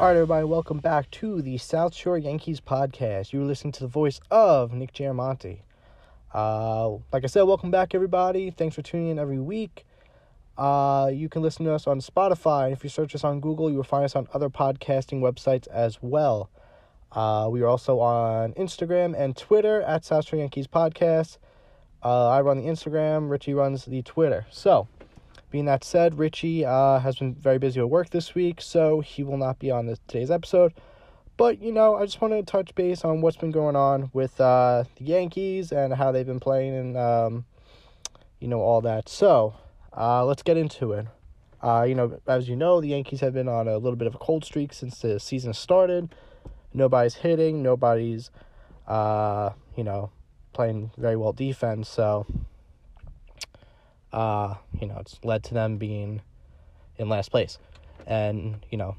All right, everybody, welcome back to the South Shore Yankees podcast. You're listening to the voice of Nick Giamonte. Uh, like I said, welcome back, everybody. Thanks for tuning in every week. Uh, you can listen to us on Spotify. If you search us on Google, you will find us on other podcasting websites as well. Uh, we are also on Instagram and Twitter at South Shore Yankees Podcast. Uh, I run the Instagram, Richie runs the Twitter. So, being that said, Richie uh, has been very busy at work this week, so he will not be on this, today's episode. But, you know, I just wanted to touch base on what's been going on with uh, the Yankees and how they've been playing and, um, you know, all that. So, uh, let's get into it. Uh, you know, as you know, the Yankees have been on a little bit of a cold streak since the season started. Nobody's hitting, nobody's, uh, you know, playing very well defense. So, uh, you know, it's led to them being in last place and, you know,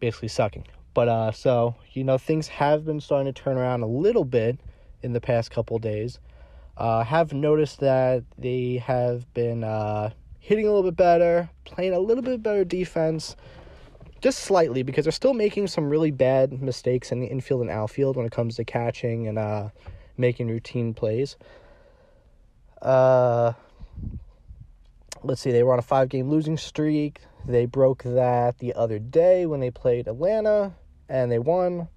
basically sucking. But uh, so, you know, things have been starting to turn around a little bit in the past couple days. Uh, have noticed that they have been uh, hitting a little bit better, playing a little bit better defense, just slightly because they're still making some really bad mistakes in the infield and outfield when it comes to catching and uh, making routine plays. Uh, let's see, they were on a five game losing streak. They broke that the other day when they played Atlanta and they won.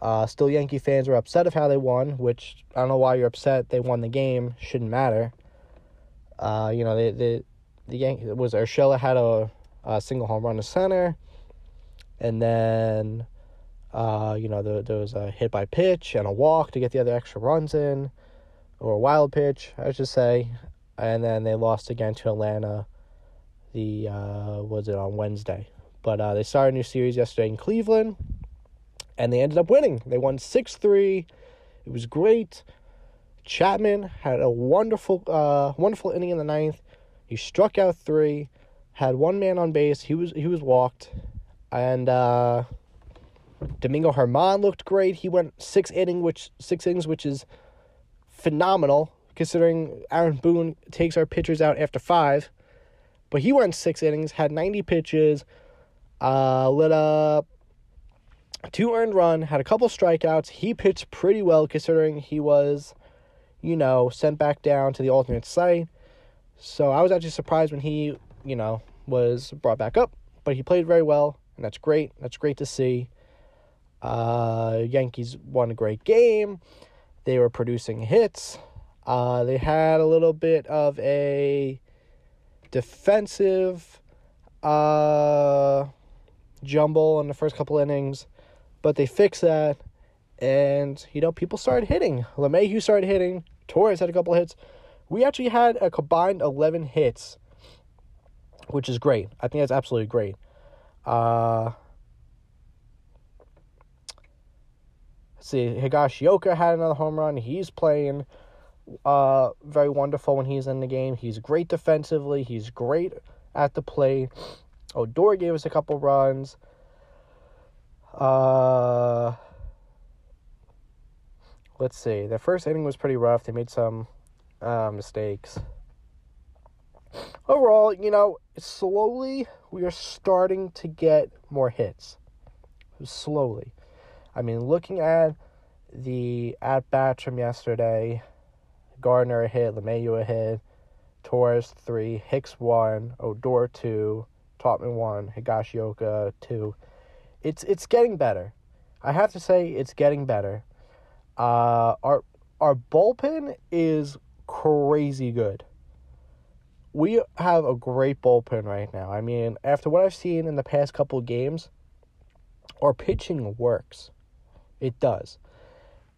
Uh, still, Yankee fans were upset of how they won, which I don't know why you're upset. They won the game, shouldn't matter. Uh, you know, they, they, the Yankee was Urshela had a, a single home run to center, and then, uh, you know, there was a hit by pitch and a walk to get the other extra runs in, or a wild pitch, I should say and then they lost again to Atlanta. The uh, was it on Wednesday, but uh, they started a new series yesterday in Cleveland, and they ended up winning. They won six three. It was great. Chapman had a wonderful, uh, wonderful inning in the ninth. He struck out three, had one man on base. He was he was walked, and uh, Domingo Germán looked great. He went six inning, which six innings, which is phenomenal considering Aaron Boone takes our pitchers out after five. But he went six innings, had 90 pitches, uh, lit up two earned run, had a couple strikeouts. He pitched pretty well considering he was, you know, sent back down to the alternate site. So I was actually surprised when he, you know, was brought back up. But he played very well, and that's great. That's great to see. Uh, Yankees won a great game. They were producing hits. Uh, they had a little bit of a defensive uh, jumble in the first couple innings, but they fixed that, and you know people started hitting. LeMahieu started hitting. Torres had a couple hits. We actually had a combined eleven hits, which is great. I think that's absolutely great. Uh, let's see, Higashioka had another home run. He's playing uh, very wonderful when he's in the game. He's great defensively. He's great at the plate. Odor gave us a couple runs. Uh, let's see. The first inning was pretty rough. They made some uh, mistakes. Overall, you know, slowly we are starting to get more hits. Slowly. I mean, looking at the at bats from yesterday, Gardner a hit, LeMahieu a hit, Torres three, Hicks one, Odor two, Tauchman one, Higashioka two. It's it's getting better. I have to say it's getting better. Uh, our our bullpen is crazy good. We have a great bullpen right now. I mean, after what I've seen in the past couple games, our pitching works. It does.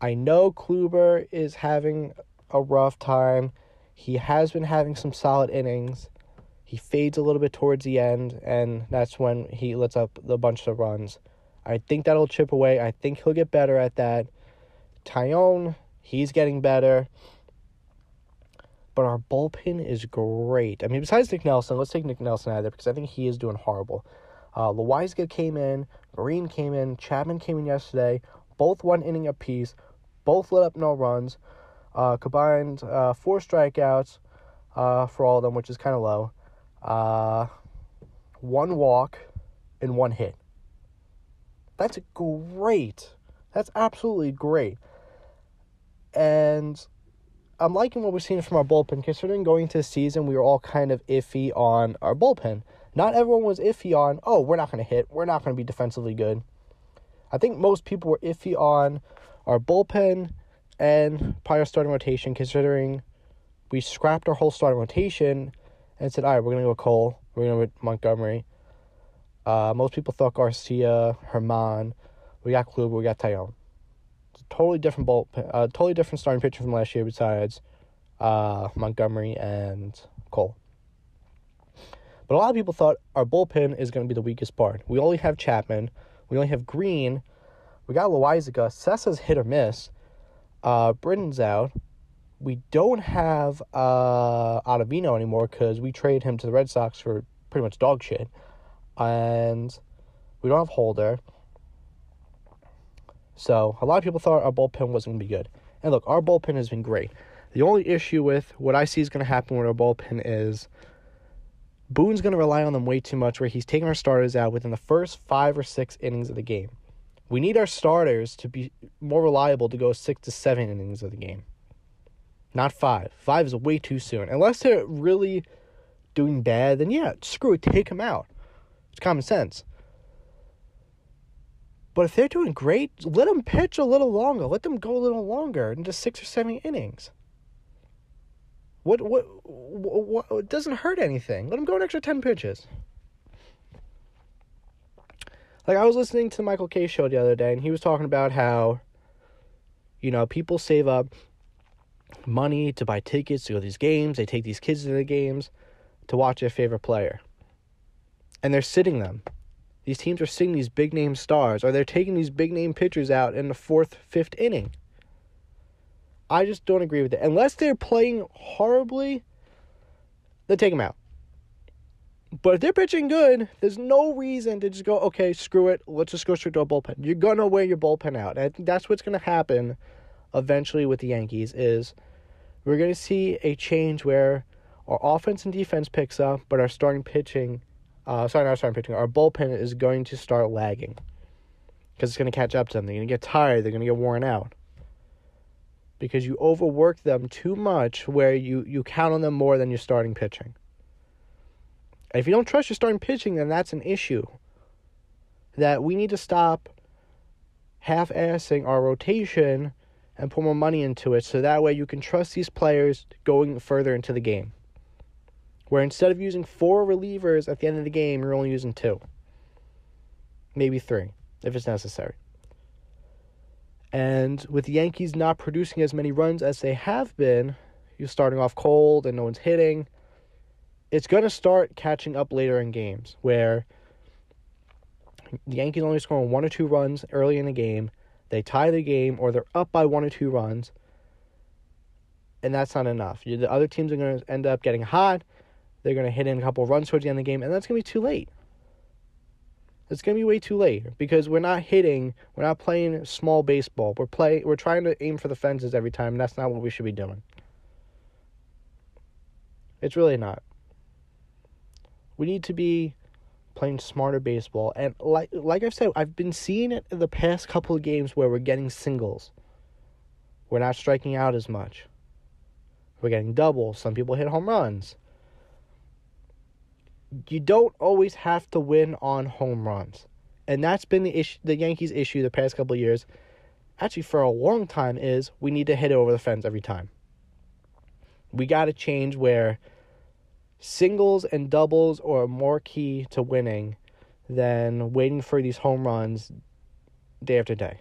I know Kluber is having a rough time. He has been having some solid innings. He fades a little bit towards the end, and that's when he lets up the bunch of runs. I think that'll chip away. I think he'll get better at that. Taillon, he's getting better. But our bullpen is great. I mean, besides Nick Nelson, let's take Nick Nelson out of there because I think he is doing horrible. Uh, Loaisiga came in, Green came in, Chapman came in yesterday. Both one inning apiece. Both let up no runs. Uh, combined uh, four strikeouts uh, for all of them, which is kind of low. Uh, one walk and one hit. That's great. That's absolutely great. And I'm liking what we're seeing from our bullpen, considering going into the season, we were all kind of iffy on our bullpen. Not everyone was iffy on, oh, we're not going to hit, we're not going to be defensively good. I think most people were iffy on our bullpen and our starting rotation, considering we scrapped our whole starting rotation and said, all right, we're going to go Cole, we're going to go Montgomery. Uh, most people thought Garcia, Germán. we got Kluber, we got a totally different bull, uh, totally different starting pitcher from last year besides uh, Montgomery and Cole. But a lot of people thought our bullpen is going to be the weakest part. We only have Chapman, we only have Green. we got Loaisiga. Cessa's hit or miss. Uh, Britton's out. We don't have uh, Ottavino anymore because we traded him to the Red Sox for pretty much dog shit. And we don't have Holder. So a lot of people thought our bullpen wasn't going to be good. And look, our bullpen has been great. The only issue with what I see is going to happen with our bullpen is Boone's going to rely on them way too much, where he's taking our starters out within the first five or six innings of the game. We need our starters to be more reliable to go six to seven innings of the game, not five. Five is way too soon. Unless they're really doing bad, then yeah, screw it, take them out. It's common sense. But if they're doing great, let them pitch a little longer. Let them go a little longer into six or seven innings. What what what, what doesn't hurt anything? Let them go an extra ten pitches. Like I was listening to Michael Kay show the other day, and he was talking about how, you know, people save up money to buy tickets to go to these games. They take these kids to the games to watch their favorite player, and they're sitting them. These teams are sitting these big name stars, or they're taking these big name pitchers out in the fourth, fifth inning. I just don't agree with it. Unless they're playing horribly, they take them out. But if they're pitching good, there's no reason to just go, okay, screw it. Let's just go straight to a bullpen. You're going to wear your bullpen out. I think that's what's going to happen eventually with the Yankees is we're going to see a change where our offense and defense picks up, but our starting pitching, uh, sorry, not starting pitching, our bullpen is going to start lagging because it's going to catch up to them. They're going to get tired. They're going to get worn out because you overwork them too much where you, you count on them more than your starting pitching. If you don't trust your starting pitching, then that's an issue. That we need to stop half assing our rotation and put more money into it so that way you can trust these players going further into the game. Where instead of using four relievers at the end of the game, you're only using two. Maybe three, if it's necessary. And with the Yankees not producing as many runs as they have been, you're starting off cold and no one's hitting. It's going to start catching up later in games where the Yankees only scoring one or two runs early in the game. They tie the game or they're up by one or two runs. And that's not enough. The other teams are going to end up getting hot. They're going to hit in a couple runs towards the end of the game, and that's going to be too late. It's gonna be way too late because we're not hitting, we're not playing small baseball. We're play, we're trying to aim for the fences every time, and that's not what we should be doing. It's really not. We need to be playing smarter baseball, and like like I've said, I've been seeing it in the past couple of games where we're getting singles. We're not striking out as much. We're getting doubles. Some people hit home runs you don't always have to win on home runs. And that's been the issue the Yankees issue the past couple years. Actually for a long time is we need to hit it over the fence every time. We got to change where singles and doubles are more key to winning than waiting for these home runs day after day.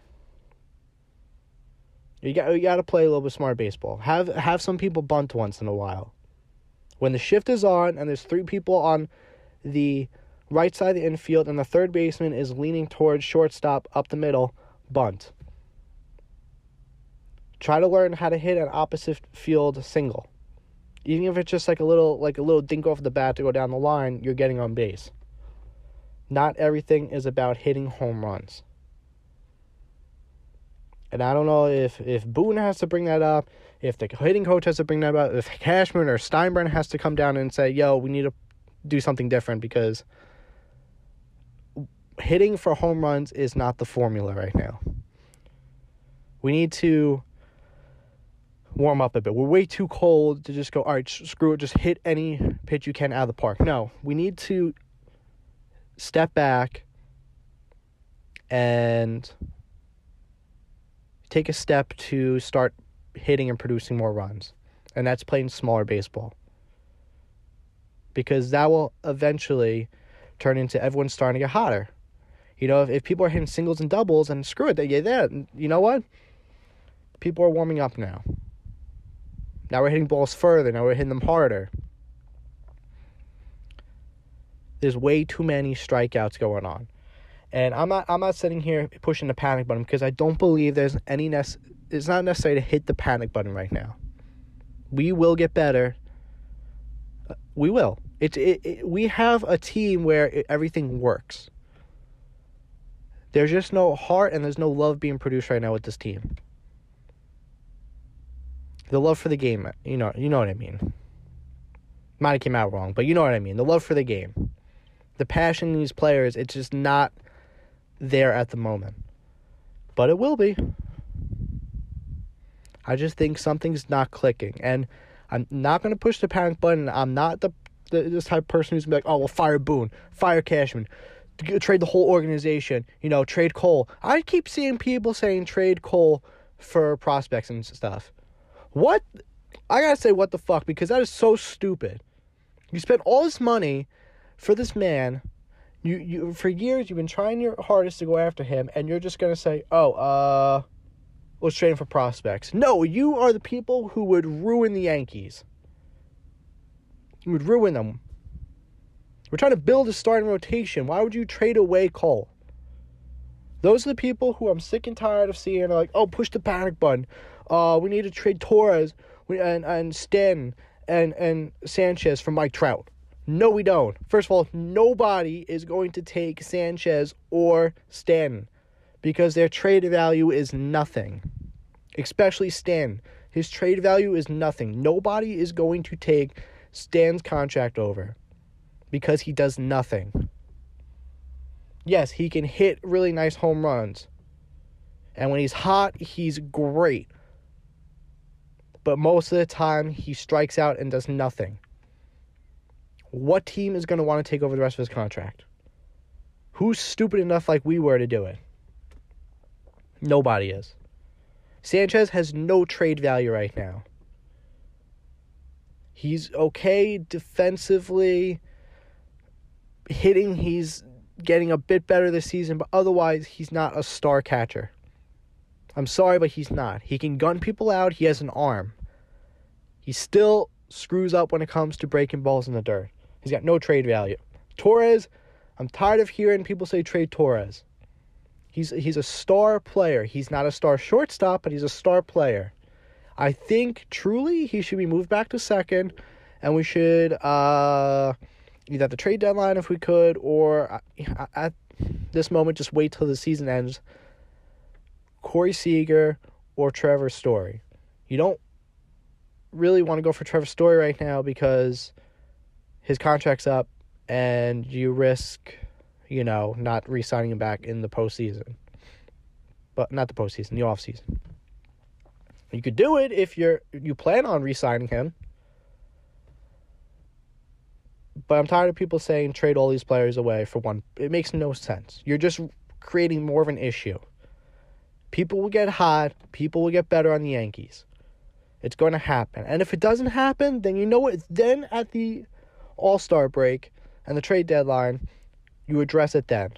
You got you got to play a little bit smart baseball. Have have some people bunt once in a while. When the shift is on and there's three people on the right side of the infield and the third baseman is leaning towards shortstop up the middle, bunt. Try to learn how to hit an opposite field single. Even if it's just like a little like a little dink off the bat to go down the line, you're getting on base. Not everything is about hitting home runs. And I don't know if, if Boone has to bring that up, if the hitting coach has to bring that up, if Cashman or Steinbrenner has to come down and say, yo, we need to do something different because hitting for home runs is not the formula right now. We need to warm up a bit. We're way too cold to just go, all right, screw it, just hit any pitch you can out of the park. No, we need to step back and take a step to start hitting and producing more runs. And that's playing smaller baseball. Because that will eventually turn into everyone starting to get hotter. You know, if, if people are hitting singles and doubles, and screw it, they get that. You know what? People are warming up now. Now we're hitting balls further. Now we're hitting them harder. There's way too many strikeouts going on. And I'm not I'm not sitting here pushing the panic button because I don't believe there's any nec- it's not necessary to hit the panic button right now. We will get better. Uh, we will. It, it, it we have a team where it, everything works. There's just no heart and there's no love being produced right now with this team. The love for the game, you know, you know what I mean. Might have came out wrong, but you know what I mean. The love for the game, the passion in these players, it's just not there at the moment. But it will be. I just think something's not clicking, and I'm not going to push the panic button. I'm not the, the this type of person who's gonna be like, oh, well, fire Boone, fire Cashman, trade the whole organization, you know, trade Cole. I keep seeing people saying trade Cole for prospects and stuff. What? I gotta say, what the fuck? Because that is so stupid. You spent all this money for this man. You you for years you've been trying your hardest to go after him, and you're just gonna say, "Oh, uh, let's trade him for prospects." No, you are the people who would ruin the Yankees. You would ruin them. We're trying to build a starting rotation. Why would you trade away Cole? Those are the people who I'm sick and tired of seeing. Are like, oh, push the panic button. Uh, we need to trade Torres and and Stanton and and Sanchez for Mike Trout. No, we don't. First of all, nobody is going to take Sanchez or Stanton because their trade value is nothing. Especially Stanton. His trade value is nothing. Nobody is going to take Stan's contract over because he does nothing. Yes, he can hit really nice home runs. And when he's hot, he's great but most of the time he strikes out and does nothing. What team is going to want to take over the rest of his contract? Who's stupid enough like we were to do it? Nobody is. Sanchez has no trade value right now. He's okay defensively. Hitting, he's getting a bit better this season, but otherwise, he's not a star catcher. I'm sorry, but he's not. He can gun people out. He has an arm. He still screws up when it comes to breaking balls in the dirt. He's got no trade value. Torres, I'm tired of hearing people say trade Torres. He's he's a star player. He's not a star shortstop, but he's a star player. I think truly he should be moved back to second, and we should uh, either at the trade deadline if we could, or uh, at this moment just wait till the season ends Corey Seager or Trevor Story. You don't really want to go for Trevor Story right now because his contract's up and you risk, you know, not re signing him back in the postseason. But not the postseason, the offseason. You could do it if you're you plan on re signing him. But I'm tired of people saying trade all these players away for one. It makes no sense. You're just creating more of an issue. People will get hot. People will get better on the Yankees. It's going to happen. And if it doesn't happen, then you know what? Then at the All Star break and the trade deadline, you address it then.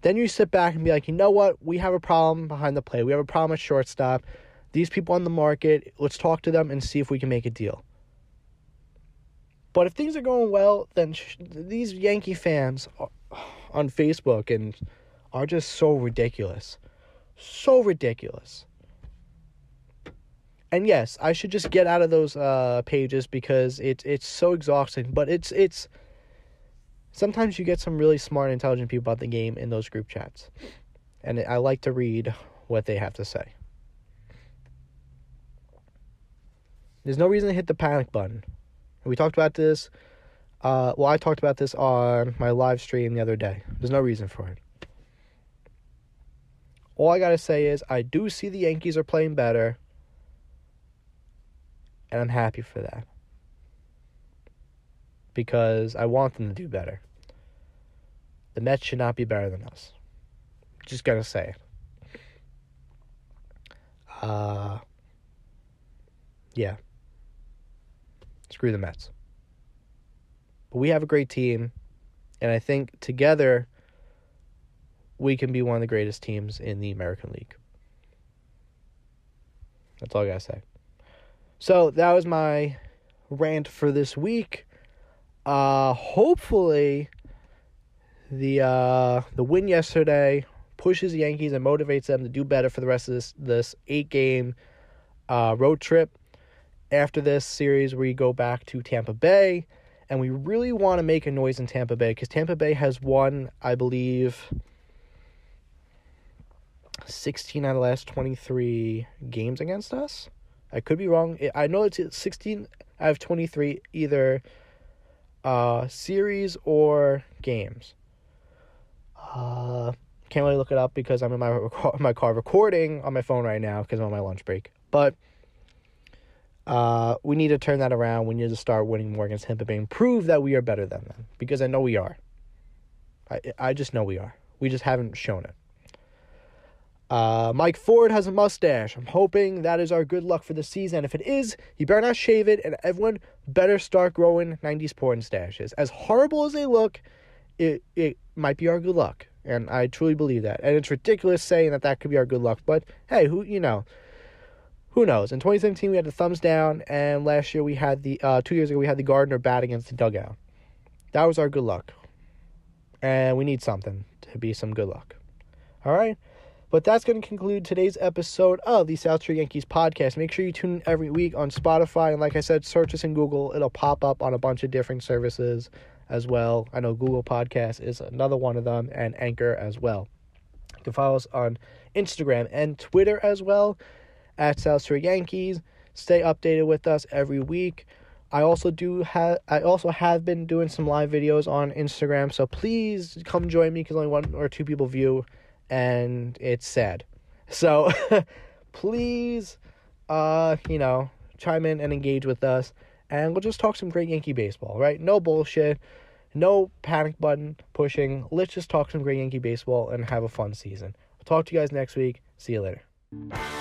Then you sit back and be like, you know what? We have a problem behind the plate. We have a problem at shortstop. These people on the market, let's talk to them and see if we can make a deal. But if things are going well, then sh- these Yankee fans on Facebook and are just so ridiculous. So ridiculous. And yes, I should just get out of those uh, pages because it's it's so exhausting. But it's it's sometimes you get some really smart, intelligent people about the game in those group chats, and I like to read what they have to say. There's no reason to hit the panic button. We talked about this Uh, well, I talked about this on my live stream the other day. There's no reason for it. All I got to say is I do see the Yankees are playing better, and I'm happy for that. Because I want them to do better. The Mets should not be better than us. Just gotta say it. Uh, yeah. Screw the Mets. But we have a great team, and I think together we can be one of the greatest teams in the American League. That's all I gotta say. So that was my rant for this week. Uh, hopefully, the uh, the win yesterday pushes the Yankees and motivates them to do better for the rest of this this eight game uh, road trip. After this series, we go back to Tampa Bay, and we really want to make a noise in Tampa Bay because Tampa Bay has won, I believe, 16 out of the last 23 games against us. I could be wrong. I know it's 16 out of 23, either uh, series or games. Uh, can't really look it up because I'm in my my car recording on my phone right now because I'm on my lunch break. But uh, we need to turn that around. We need to start winning more against Tampa Bay and prove that we are better than them because I know we are. I I just know we are. We just haven't shown it. Uh, Mike Ford has a mustache. I'm hoping that is our good luck for the season. If it is, he better not shave it, and everyone better start growing 90s porn stashes. As horrible as they look, it, it might be our good luck. And I truly believe that. And it's ridiculous saying that that could be our good luck. But hey, who, you know, who knows? In 2017, we had the thumbs down, and last year we had the, uh, two years ago, we had the Gardner bat against the dugout. That was our good luck. And we need something to be some good luck. All right. But that's going to conclude today's episode of the South Street Yankees podcast. Make sure you tune in every week on Spotify. And like I said, search us in Google. It'll pop up on a bunch of different services as well. I know Google Podcast is another one of them, and Anchor as well. You can follow us on Instagram and Twitter as well at South Street Yankees. Stay updated with us every week. I also do have I also have been doing some live videos on Instagram, so please come join me because only one or two people view and it's sad. So please, uh, you know, chime in and engage with us, and we'll just talk some great Yankee baseball, right? No bullshit, no panic button pushing. Let's just talk some great Yankee baseball and have a fun season. I'll talk to you guys next week. See you later.